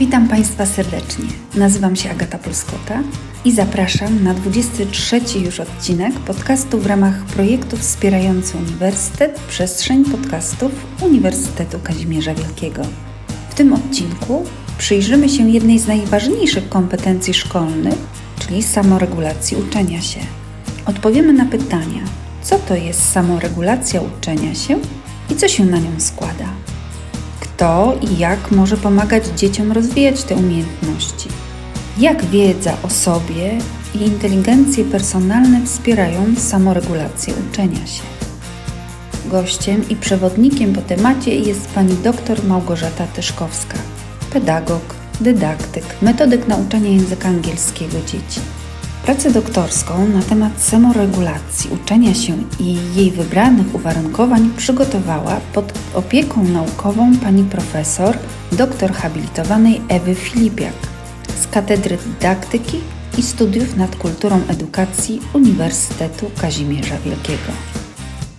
Witam Państwa serdecznie. Nazywam się Agata Polskota i zapraszam na 23 już odcinek podcastu w ramach projektu wspierający Uniwersytet Przestrzeń Podcastów Uniwersytetu Kazimierza Wielkiego. W tym odcinku przyjrzymy się jednej z najważniejszych kompetencji szkolnych, czyli samoregulacji uczenia się. Odpowiemy na pytania, co to jest samoregulacja uczenia się i co się na nią składa. Kto i jak może pomagać dzieciom rozwijać te umiejętności? Jak wiedza o sobie i inteligencje personalne wspierają samoregulację uczenia się? Gościem i przewodnikiem po temacie jest pani dr Małgorzata Tyszkowska, pedagog, dydaktyk, metodyk nauczania języka angielskiego dzieci. Pracę doktorską na temat samoregulacji uczenia się i jej wybranych uwarunkowań przygotowała pod opieką naukową pani profesor, doktor habilitowanej Ewy Filipiak z Katedry Dydaktyki i Studiów nad Kulturą Edukacji Uniwersytetu Kazimierza Wielkiego.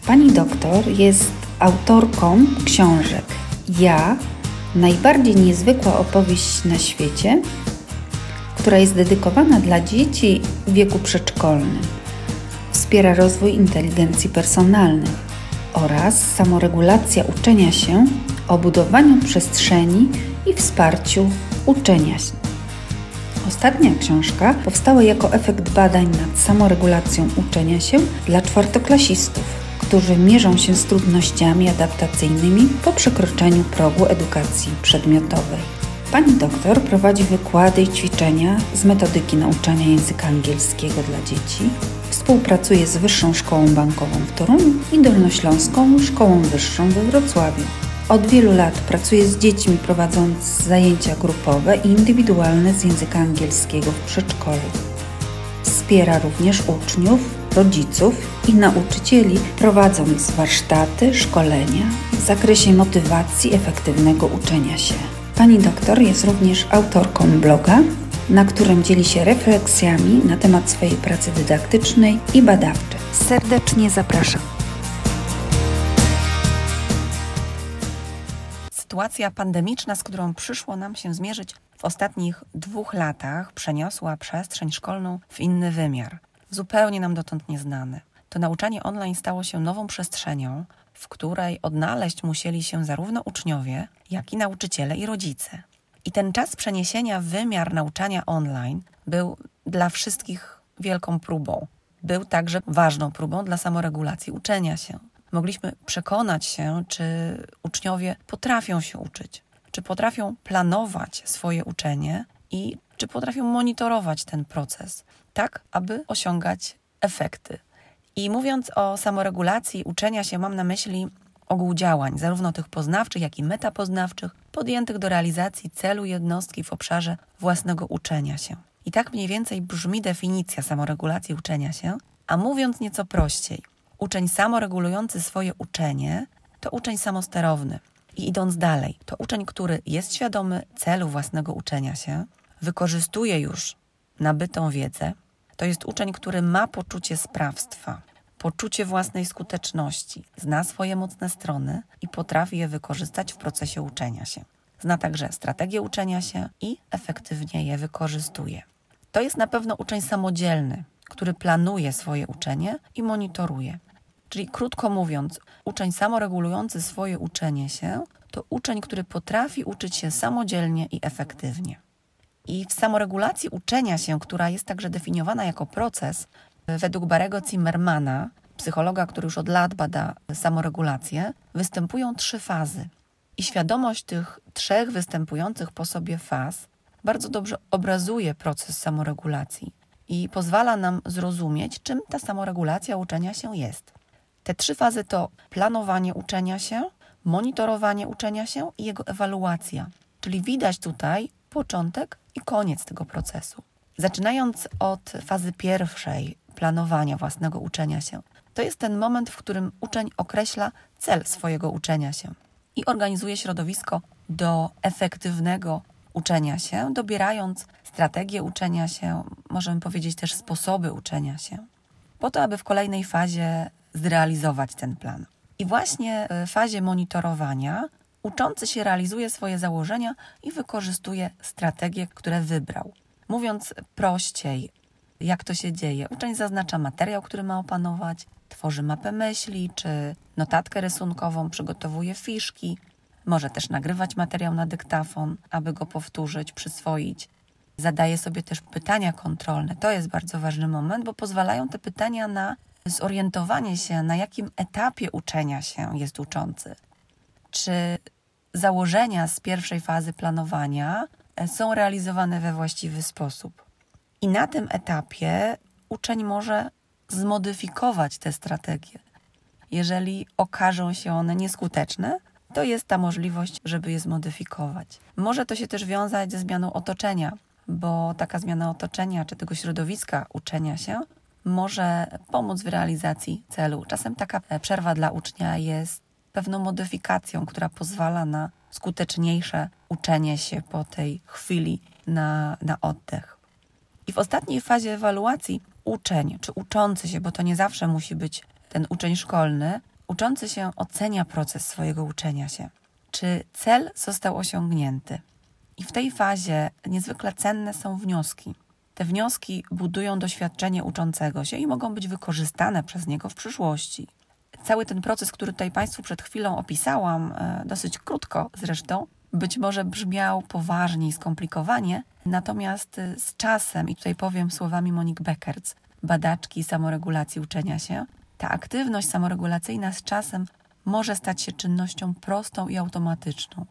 Pani doktor jest autorką książek Ja, najbardziej niezwykła opowieść na świecie która jest dedykowana dla dzieci w wieku przedszkolnym. Wspiera rozwój inteligencji personalnych oraz samoregulacja uczenia się o budowaniu przestrzeni i wsparciu uczenia się. Ostatnia książka powstała jako efekt badań nad samoregulacją uczenia się dla czwartoklasistów, którzy mierzą się z trudnościami adaptacyjnymi po przekroczeniu progu edukacji przedmiotowej. Pani doktor prowadzi wykłady i ćwiczenia z metodyki nauczania języka angielskiego dla dzieci. Współpracuje z Wyższą Szkołą Bankową w Toruniu i Dolnośląską Szkołą Wyższą we Wrocławiu. Od wielu lat pracuje z dziećmi prowadząc zajęcia grupowe i indywidualne z języka angielskiego w przedszkolu. Wspiera również uczniów, rodziców i nauczycieli, prowadząc warsztaty, szkolenia w zakresie motywacji efektywnego uczenia się. Pani doktor jest również autorką bloga, na którym dzieli się refleksjami na temat swojej pracy dydaktycznej i badawczej. Serdecznie zapraszam. Sytuacja pandemiczna, z którą przyszło nam się zmierzyć w ostatnich dwóch latach, przeniosła przestrzeń szkolną w inny wymiar, zupełnie nam dotąd nieznany. To nauczanie online stało się nową przestrzenią, w której odnaleźć musieli się zarówno uczniowie, jak i nauczyciele i rodzice. I ten czas przeniesienia w wymiar nauczania online był dla wszystkich wielką próbą. Był także ważną próbą dla samoregulacji uczenia się. Mogliśmy przekonać się, czy uczniowie potrafią się uczyć, czy potrafią planować swoje uczenie i czy potrafią monitorować ten proces, tak aby osiągać efekty. I mówiąc o samoregulacji uczenia się, mam na myśli ogół działań, zarówno tych poznawczych, jak i metapoznawczych, podjętych do realizacji celu jednostki w obszarze własnego uczenia się. I tak mniej więcej brzmi definicja samoregulacji uczenia się, a mówiąc nieco prościej, uczeń samoregulujący swoje uczenie to uczeń samosterowny. I idąc dalej, to uczeń, który jest świadomy celu własnego uczenia się, wykorzystuje już nabytą wiedzę, to jest uczeń, który ma poczucie sprawstwa, poczucie własnej skuteczności, zna swoje mocne strony i potrafi je wykorzystać w procesie uczenia się. Zna także strategię uczenia się i efektywnie je wykorzystuje. To jest na pewno uczeń samodzielny, który planuje swoje uczenie i monitoruje. Czyli krótko mówiąc, uczeń samoregulujący swoje uczenie się to uczeń, który potrafi uczyć się samodzielnie i efektywnie. I w samoregulacji uczenia się, która jest także definiowana jako proces, według Barego Zimmermana, psychologa, który już od lat bada samoregulację, występują trzy fazy. I świadomość tych trzech występujących po sobie faz bardzo dobrze obrazuje proces samoregulacji i pozwala nam zrozumieć, czym ta samoregulacja uczenia się jest. Te trzy fazy to planowanie uczenia się, monitorowanie uczenia się i jego ewaluacja. Czyli widać tutaj początek i koniec tego procesu. Zaczynając od fazy pierwszej, planowania własnego uczenia się, to jest ten moment, w którym uczeń określa cel swojego uczenia się i organizuje środowisko do efektywnego uczenia się, dobierając strategię uczenia się, możemy powiedzieć też sposoby uczenia się, po to, aby w kolejnej fazie zrealizować ten plan. I właśnie w fazie monitorowania uczący się realizuje swoje założenia i wykorzystuje strategie, które wybrał. Mówiąc prościej, jak to się dzieje, uczeń zaznacza materiał, który ma opanować, tworzy mapę myśli czy notatkę rysunkową, przygotowuje fiszki, może też nagrywać materiał na dyktafon, aby go powtórzyć, przyswoić. Zadaje sobie też pytania kontrolne. To jest bardzo ważny moment, bo pozwalają te pytania na zorientowanie się, na jakim etapie uczenia się jest uczący. Czy założenia z pierwszej fazy planowania e, są realizowane we właściwy sposób. I na tym etapie uczeń może zmodyfikować te strategie. Jeżeli okażą się one nieskuteczne, to jest ta możliwość, żeby je zmodyfikować. Może to się też wiązać ze zmianą otoczenia, bo taka zmiana otoczenia czy tego środowiska uczenia się może pomóc w realizacji celu. Czasem taka przerwa dla ucznia jest pewną modyfikacją, która pozwala na skuteczniejsze uczenie się po tej chwili na, na oddech. I w ostatniej fazie ewaluacji uczeń czy uczący się, bo to nie zawsze musi być ten uczeń szkolny, uczący się ocenia proces swojego uczenia się. Czy cel został osiągnięty? I w tej fazie niezwykle cenne są wnioski. Te wnioski budują doświadczenie uczącego się i mogą być wykorzystane przez niego w przyszłości. Cały ten proces, który tutaj Państwu przed chwilą opisałam, e, dosyć krótko zresztą, być może brzmiał poważnie i skomplikowanie, natomiast e, z czasem, i tutaj powiem słowami Monique Beckerts, badaczki samoregulacji uczenia się, ta aktywność samoregulacyjna z czasem może stać się czynnością prostą i automatyczną.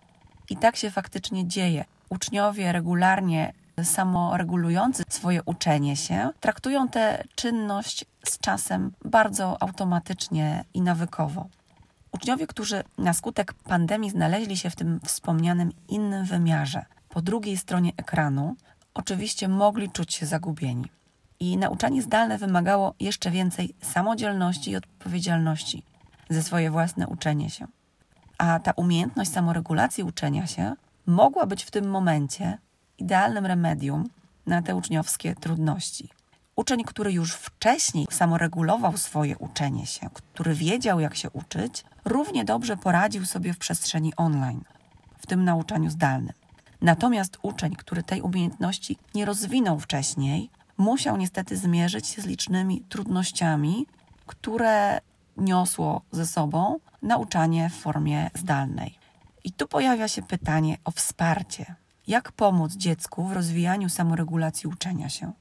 I tak się faktycznie dzieje. Uczniowie regularnie samoregulujący swoje uczenie się traktują tę czynność z czasem bardzo automatycznie i nawykowo. Uczniowie, którzy na skutek pandemii znaleźli się w tym wspomnianym innym wymiarze, po drugiej stronie ekranu, oczywiście mogli czuć się zagubieni. I nauczanie zdalne wymagało jeszcze więcej samodzielności i odpowiedzialności za swoje własne uczenie się. A ta umiejętność samoregulacji uczenia się mogła być w tym momencie idealnym remedium na te uczniowskie trudności. Uczeń, który już wcześniej samoregulował swoje uczenie się, który wiedział, jak się uczyć, równie dobrze poradził sobie w przestrzeni online, w tym nauczaniu zdalnym. Natomiast uczeń, który tej umiejętności nie rozwinął wcześniej, musiał niestety zmierzyć się z licznymi trudnościami, które niosło ze sobą nauczanie w formie zdalnej. I tu pojawia się pytanie o wsparcie. Jak pomóc dziecku w rozwijaniu samoregulacji uczenia się?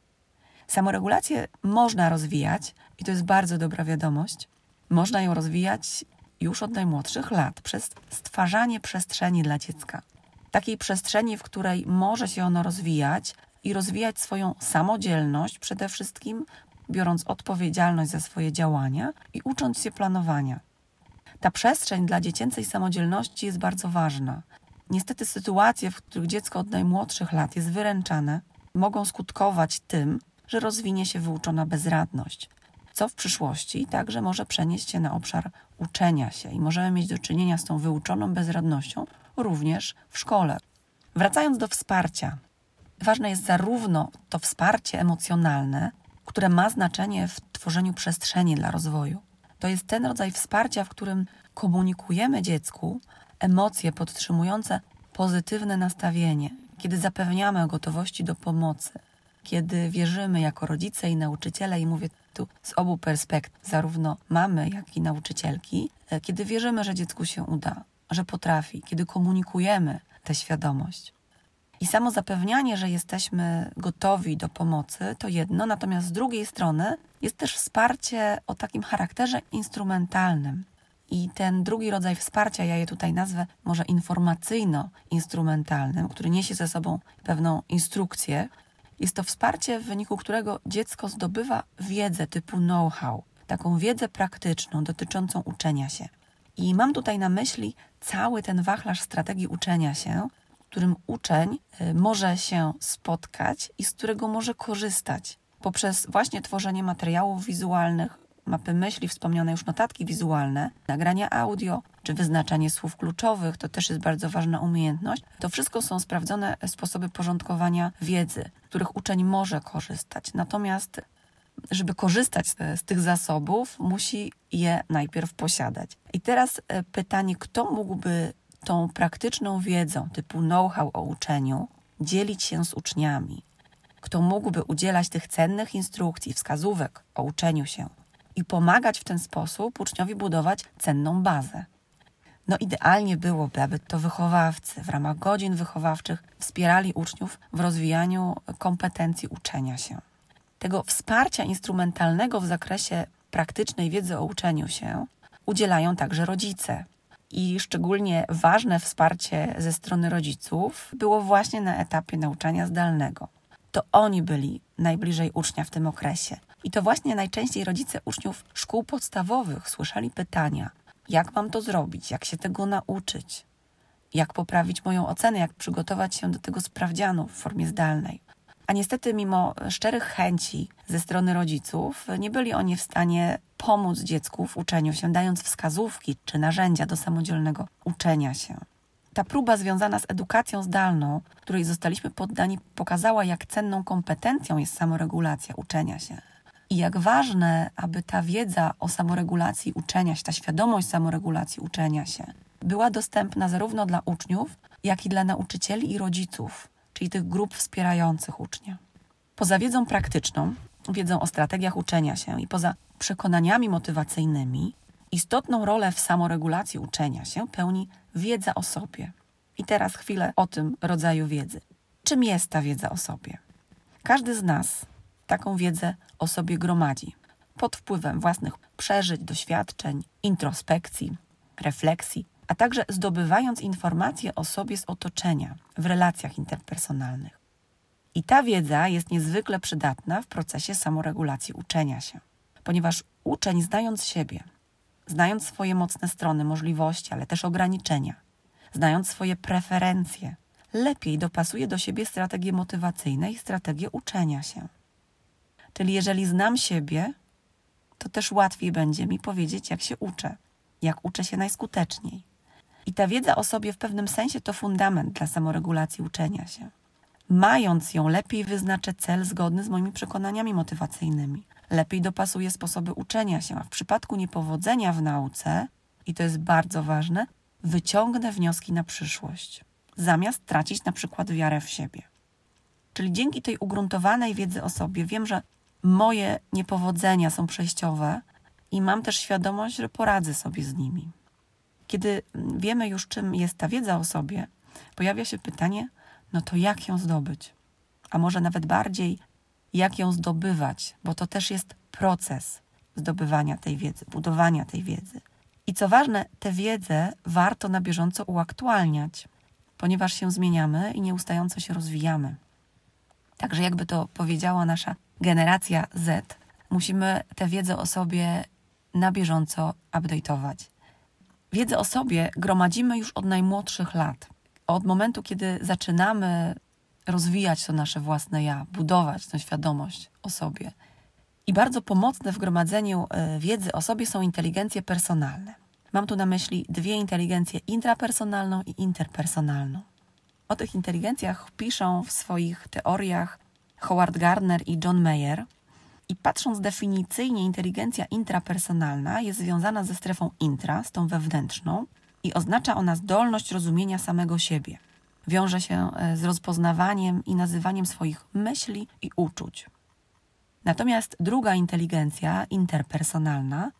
Samoregulację można rozwijać, i to jest bardzo dobra wiadomość. Można ją rozwijać już od najmłodszych lat przez stwarzanie przestrzeni dla dziecka. Takiej przestrzeni, w której może się ono rozwijać i rozwijać swoją samodzielność, przede wszystkim biorąc odpowiedzialność za swoje działania i ucząc się planowania. Ta przestrzeń dla dziecięcej samodzielności jest bardzo ważna. Niestety sytuacje, w których dziecko od najmłodszych lat jest wyręczane, mogą skutkować tym, że rozwinie się wyuczona bezradność, co w przyszłości także może przenieść się na obszar uczenia się i możemy mieć do czynienia z tą wyuczoną bezradnością również w szkole. Wracając do wsparcia, ważne jest zarówno to wsparcie emocjonalne, które ma znaczenie w tworzeniu przestrzeni dla rozwoju. To jest ten rodzaj wsparcia, w którym komunikujemy dziecku emocje podtrzymujące pozytywne nastawienie, kiedy zapewniamy o gotowości do pomocy, kiedy wierzymy jako rodzice i nauczyciele, i mówię tu z obu perspektyw, zarówno mamy, jak i nauczycielki, e, kiedy wierzymy, że dziecku się uda, że potrafi, kiedy komunikujemy tę świadomość. I samo zapewnianie, że jesteśmy gotowi do pomocy, to jedno, natomiast z drugiej strony jest też wsparcie o takim charakterze instrumentalnym. I ten drugi rodzaj wsparcia, ja je tutaj nazwę może informacyjno-instrumentalnym, który niesie ze sobą pewną instrukcję, jest to wsparcie, w wyniku którego dziecko zdobywa wiedzę typu know-how, taką wiedzę praktyczną dotyczącą uczenia się. I mam tutaj na myśli cały ten wachlarz strategii uczenia się, którym uczeń y, może się spotkać i z którego może korzystać poprzez właśnie tworzenie materiałów wizualnych, mapy myśli, wspomniane już notatki wizualne, nagrania audio czy wyznaczanie słów kluczowych, to też jest bardzo ważna umiejętność. To wszystko są sprawdzone sposoby porządkowania wiedzy, których uczeń może korzystać. Natomiast żeby korzystać z, tych zasobów, musi je najpierw posiadać. I teraz e, pytanie, kto mógłby tą praktyczną wiedzą typu know-how o uczeniu dzielić się z uczniami, kto mógłby udzielać tych cennych instrukcji, wskazówek o uczeniu się i pomagać w ten sposób uczniowi budować cenną bazę. No idealnie byłoby, aby to wychowawcy w ramach godzin wychowawczych wspierali uczniów w rozwijaniu kompetencji uczenia się. Tego wsparcia instrumentalnego w zakresie praktycznej wiedzy o uczeniu się udzielają także rodzice. I szczególnie ważne wsparcie ze strony rodziców było właśnie na etapie nauczania zdalnego. To oni byli najbliżej ucznia w tym okresie. I to właśnie najczęściej rodzice uczniów szkół podstawowych słyszeli pytania: jak mam to zrobić, jak się tego nauczyć, jak poprawić moją ocenę, jak przygotować się do tego sprawdzianu w formie zdalnej. A niestety, mimo szczerych chęci ze strony rodziców, nie byli oni w stanie pomóc dziecku w uczeniu się, dając wskazówki czy narzędzia do samodzielnego uczenia się. Ta próba związana z edukacją zdalną, której zostaliśmy poddani, pokazała, jak cenną kompetencją jest samoregulacja uczenia się. I jak ważne, aby ta wiedza o samoregulacji uczenia się, ta świadomość samoregulacji uczenia się, była dostępna zarówno dla uczniów, jak i dla nauczycieli i rodziców, czyli tych grup wspierających ucznia. Poza wiedzą praktyczną, wiedzą o strategiach uczenia się i poza przekonaniami motywacyjnymi, istotną rolę w samoregulacji uczenia się pełni wiedza o sobie. I teraz chwilę o tym rodzaju wiedzy. Czym jest ta wiedza o sobie? Każdy z nas taką wiedzę o sobie gromadzi pod wpływem własnych przeżyć, doświadczeń, introspekcji, refleksji, a także zdobywając informacje o sobie z otoczenia w relacjach interpersonalnych. I ta wiedza jest niezwykle przydatna w procesie samoregulacji uczenia się, ponieważ uczeń, znając siebie, znając swoje mocne strony, możliwości, ale też ograniczenia, znając swoje preferencje, lepiej dopasuje do siebie strategie motywacyjne i strategie uczenia się. Czyli jeżeli znam siebie, to też łatwiej będzie mi powiedzieć, jak się uczę, jak uczę się najskuteczniej. I ta wiedza o sobie w pewnym sensie to fundament dla samoregulacji uczenia się. Mając ją, lepiej wyznaczę cel zgodny z moimi przekonaniami motywacyjnymi. Lepiej dopasuję sposoby uczenia się, a w przypadku niepowodzenia w nauce, i to jest bardzo ważne, wyciągnę wnioski na przyszłość, zamiast tracić na przykład wiarę w siebie. Czyli dzięki tej ugruntowanej wiedzy o sobie wiem, że moje niepowodzenia są przejściowe i mam też świadomość, że poradzę sobie z nimi. Kiedy wiemy już, czym jest ta wiedza o sobie, pojawia się pytanie: no to jak ją zdobyć? A może nawet bardziej, jak ją zdobywać, bo to też jest proces zdobywania tej wiedzy, budowania tej wiedzy. I co ważne, tę wiedzę warto na bieżąco uaktualniać, ponieważ się zmieniamy i nieustająco się rozwijamy. Także, jakby to powiedziała nasza generacja Z, musimy tę wiedzę o sobie na bieżąco update'ować. Wiedzę o sobie gromadzimy już od najmłodszych lat. Od momentu, kiedy zaczynamy rozwijać to nasze własne ja, budować tę świadomość o sobie. I bardzo pomocne w gromadzeniu e, wiedzy o sobie są inteligencje personalne. Mam tu na myśli dwie inteligencje intrapersonalną i interpersonalną. O tych inteligencjach piszą w swoich teoriach Howard Gardner i John Mayer. I patrząc definicyjnie, inteligencja intrapersonalna jest związana ze strefą intra, z tą wewnętrzną, i oznacza ona zdolność rozumienia samego siebie. Wiąże się e, z rozpoznawaniem i nazywaniem swoich myśli i uczuć. Natomiast druga inteligencja, interpersonalna,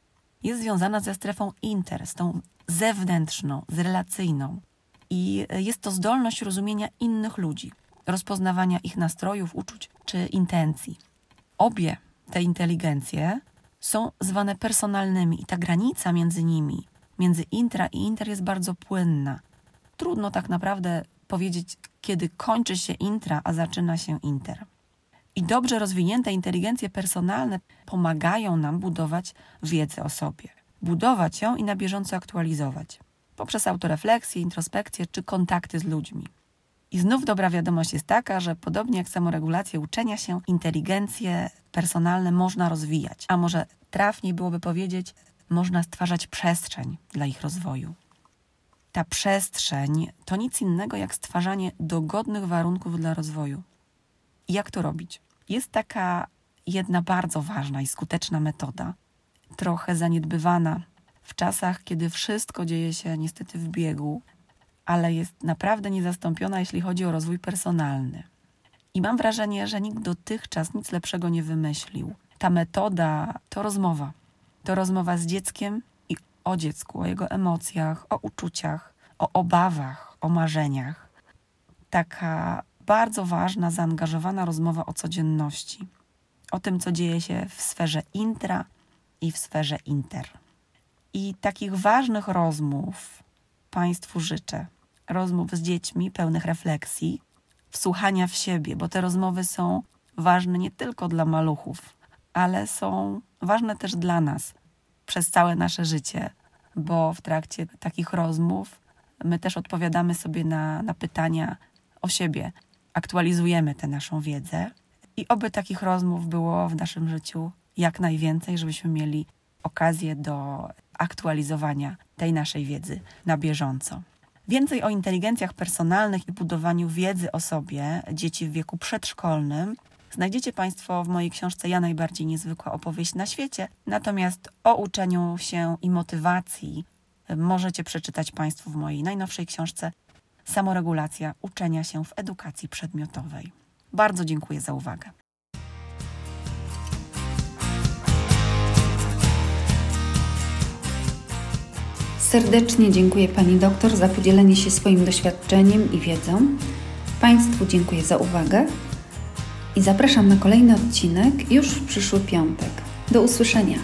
jest związana ze strefą inter, z tą zewnętrzną, z relacyjną. I e, jest to zdolność rozumienia innych ludzi, rozpoznawania ich nastrojów, uczuć czy intencji. Obie te inteligencje są zwane personalnymi i ta granica między nimi, między intra i inter jest bardzo płynna. Trudno tak naprawdę powiedzieć, kiedy kończy się intra, a zaczyna się inter. I dobrze rozwinięte inteligencje personalne pomagają nam budować wiedzę o sobie, budować ją i na bieżąco aktualizować poprzez autorefleksję, introspekcję czy kontakty z ludźmi. I znów dobra wiadomość jest taka, że podobnie jak samoregulację uczenia się, inteligencje personalne można rozwijać, a może trafniej byłoby powiedzieć, można stwarzać przestrzeń dla ich rozwoju. Ta przestrzeń to nic innego jak stwarzanie dogodnych warunków dla rozwoju. I jak to robić? Jest taka jedna bardzo ważna i skuteczna metoda, trochę zaniedbywana w czasach, kiedy wszystko dzieje się niestety w biegu, ale jest naprawdę niezastąpiona, jeśli chodzi o rozwój personalny. I mam wrażenie, że nikt dotychczas nic lepszego nie wymyślił. Ta metoda to rozmowa. To rozmowa z dzieckiem i o dziecku, o jego emocjach, o uczuciach, o obawach, o marzeniach. Taka bardzo ważna, zaangażowana rozmowa o codzienności, o tym, co dzieje się w sferze intra i w sferze inter. I takich ważnych rozmów Państwu życzę. Rozmów z dziećmi, pełnych refleksji, wsłuchania w siebie, bo te rozmowy są ważne nie tylko dla maluchów, ale są ważne też dla nas przez całe nasze życie, bo w trakcie takich rozmów my też odpowiadamy sobie na, na pytania o siebie, aktualizujemy tę naszą wiedzę i oby takich rozmów było w naszym życiu jak najwięcej, żebyśmy mieli okazję do aktualizowania tej naszej wiedzy na bieżąco. Więcej o inteligencjach personalnych i budowaniu wiedzy o sobie dzieci w wieku przedszkolnym znajdziecie Państwo w mojej książce Ja najbardziej niezwykła opowieść na świecie. Natomiast o uczeniu się i motywacji możecie przeczytać Państwo w mojej najnowszej książce Samoregulacja uczenia się w edukacji przedmiotowej. Bardzo dziękuję za uwagę. Serdecznie dziękuję Pani doktor za podzielenie się swoim doświadczeniem i wiedzą. Państwu dziękuję za uwagę i zapraszam na kolejny odcinek już w przyszły piątek. Do usłyszenia.